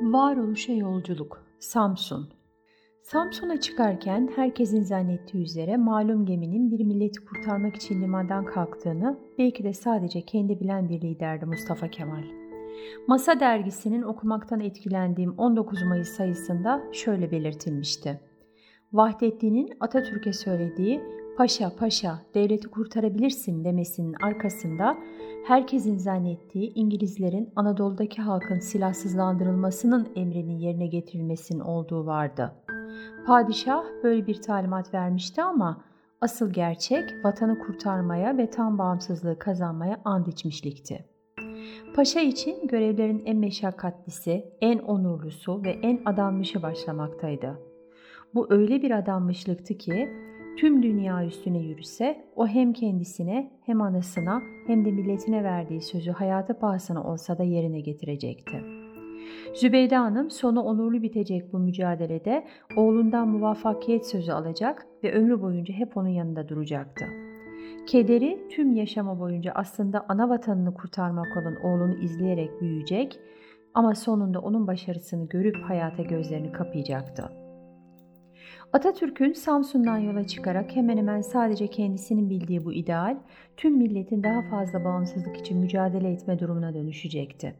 Varoluşa yolculuk Samsun Samsun'a çıkarken herkesin zannettiği üzere malum geminin bir milleti kurtarmak için limandan kalktığını belki de sadece kendi bilen bir liderdi Mustafa Kemal. Masa dergisinin okumaktan etkilendiğim 19 Mayıs sayısında şöyle belirtilmişti. Vahdettin'in Atatürk'e söylediği paşa paşa devleti kurtarabilirsin demesinin arkasında herkesin zannettiği İngilizlerin Anadolu'daki halkın silahsızlandırılmasının emrinin yerine getirilmesinin olduğu vardı. Padişah böyle bir talimat vermişti ama asıl gerçek vatanı kurtarmaya ve tam bağımsızlığı kazanmaya and içmişlikti. Paşa için görevlerin en meşakkatlisi, en onurlusu ve en adanmışı başlamaktaydı. Bu öyle bir adanmışlıktı ki tüm dünya üstüne yürüse o hem kendisine hem anasına hem de milletine verdiği sözü hayata pahasına olsa da yerine getirecekti. Zübeyde Hanım sonu onurlu bitecek bu mücadelede oğlundan muvaffakiyet sözü alacak ve ömrü boyunca hep onun yanında duracaktı. Kederi tüm yaşamı boyunca aslında ana vatanını kurtarmak olan oğlunu izleyerek büyüyecek ama sonunda onun başarısını görüp hayata gözlerini kapayacaktı. Atatürk'ün Samsun'dan yola çıkarak hemen hemen sadece kendisinin bildiği bu ideal, tüm milletin daha fazla bağımsızlık için mücadele etme durumuna dönüşecekti.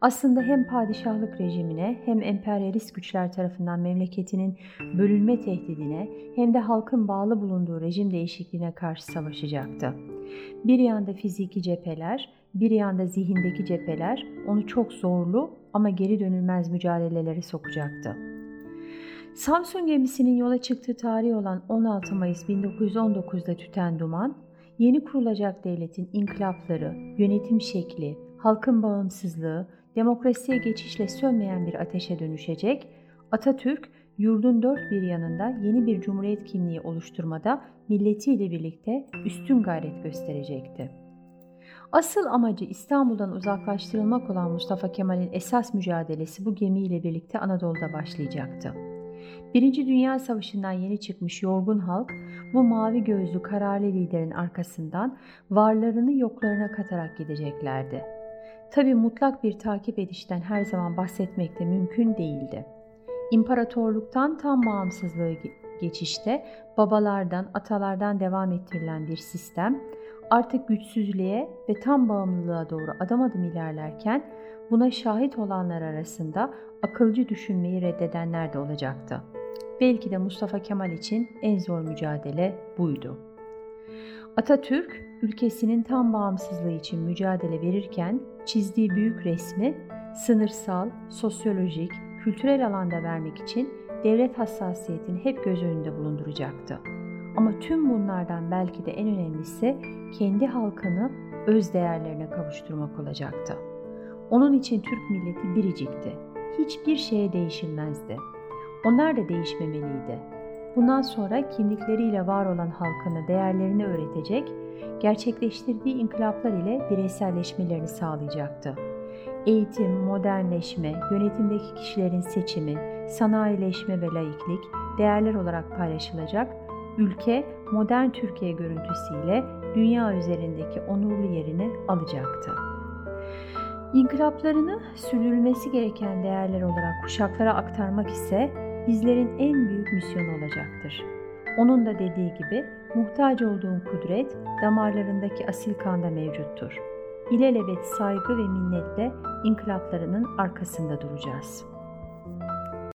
Aslında hem padişahlık rejimine hem emperyalist güçler tarafından memleketinin bölünme tehdidine hem de halkın bağlı bulunduğu rejim değişikliğine karşı savaşacaktı. Bir yanda fiziki cepheler, bir yanda zihindeki cepheler onu çok zorlu ama geri dönülmez mücadelelere sokacaktı. Samsun gemisinin yola çıktığı tarih olan 16 Mayıs 1919'da tüten duman, yeni kurulacak devletin inkılapları, yönetim şekli, halkın bağımsızlığı, demokrasiye geçişle sönmeyen bir ateşe dönüşecek, Atatürk, yurdun dört bir yanında yeni bir cumhuriyet kimliği oluşturmada milletiyle birlikte üstün gayret gösterecekti. Asıl amacı İstanbul'dan uzaklaştırılmak olan Mustafa Kemal'in esas mücadelesi bu gemiyle birlikte Anadolu'da başlayacaktı. Birinci Dünya Savaşı'ndan yeni çıkmış yorgun halk bu mavi gözlü kararlı liderin arkasından varlarını yoklarına katarak gideceklerdi. Tabi mutlak bir takip edişten her zaman bahsetmek de mümkün değildi. İmparatorluktan tam bağımsızlığı geçişte babalardan, atalardan devam ettirilen bir sistem artık güçsüzlüğe ve tam bağımlılığa doğru adım adım ilerlerken buna şahit olanlar arasında akılcı düşünmeyi reddedenler de olacaktı. Belki de Mustafa Kemal için en zor mücadele buydu. Atatürk, ülkesinin tam bağımsızlığı için mücadele verirken çizdiği büyük resmi sınırsal, sosyolojik, kültürel alanda vermek için devlet hassasiyetini hep göz önünde bulunduracaktı. Ama tüm bunlardan belki de en önemlisi kendi halkını öz değerlerine kavuşturmak olacaktı. Onun için Türk milleti biricikti. Hiçbir şeye değişilmezdi. Onlar da değişmemeliydi. Bundan sonra kimlikleriyle var olan halkına değerlerini öğretecek, gerçekleştirdiği inkılaplar ile bireyselleşmelerini sağlayacaktı. Eğitim, modernleşme, yönetimdeki kişilerin seçimi, sanayileşme ve laiklik değerler olarak paylaşılacak, ülke modern Türkiye görüntüsüyle dünya üzerindeki onurlu yerini alacaktı. İnkılaplarını sürdürülmesi gereken değerler olarak kuşaklara aktarmak ise bizlerin en büyük misyonu olacaktır. Onun da dediği gibi muhtaç olduğun kudret damarlarındaki asil kanda mevcuttur. İlelebet saygı ve minnetle inkılaplarının arkasında duracağız.''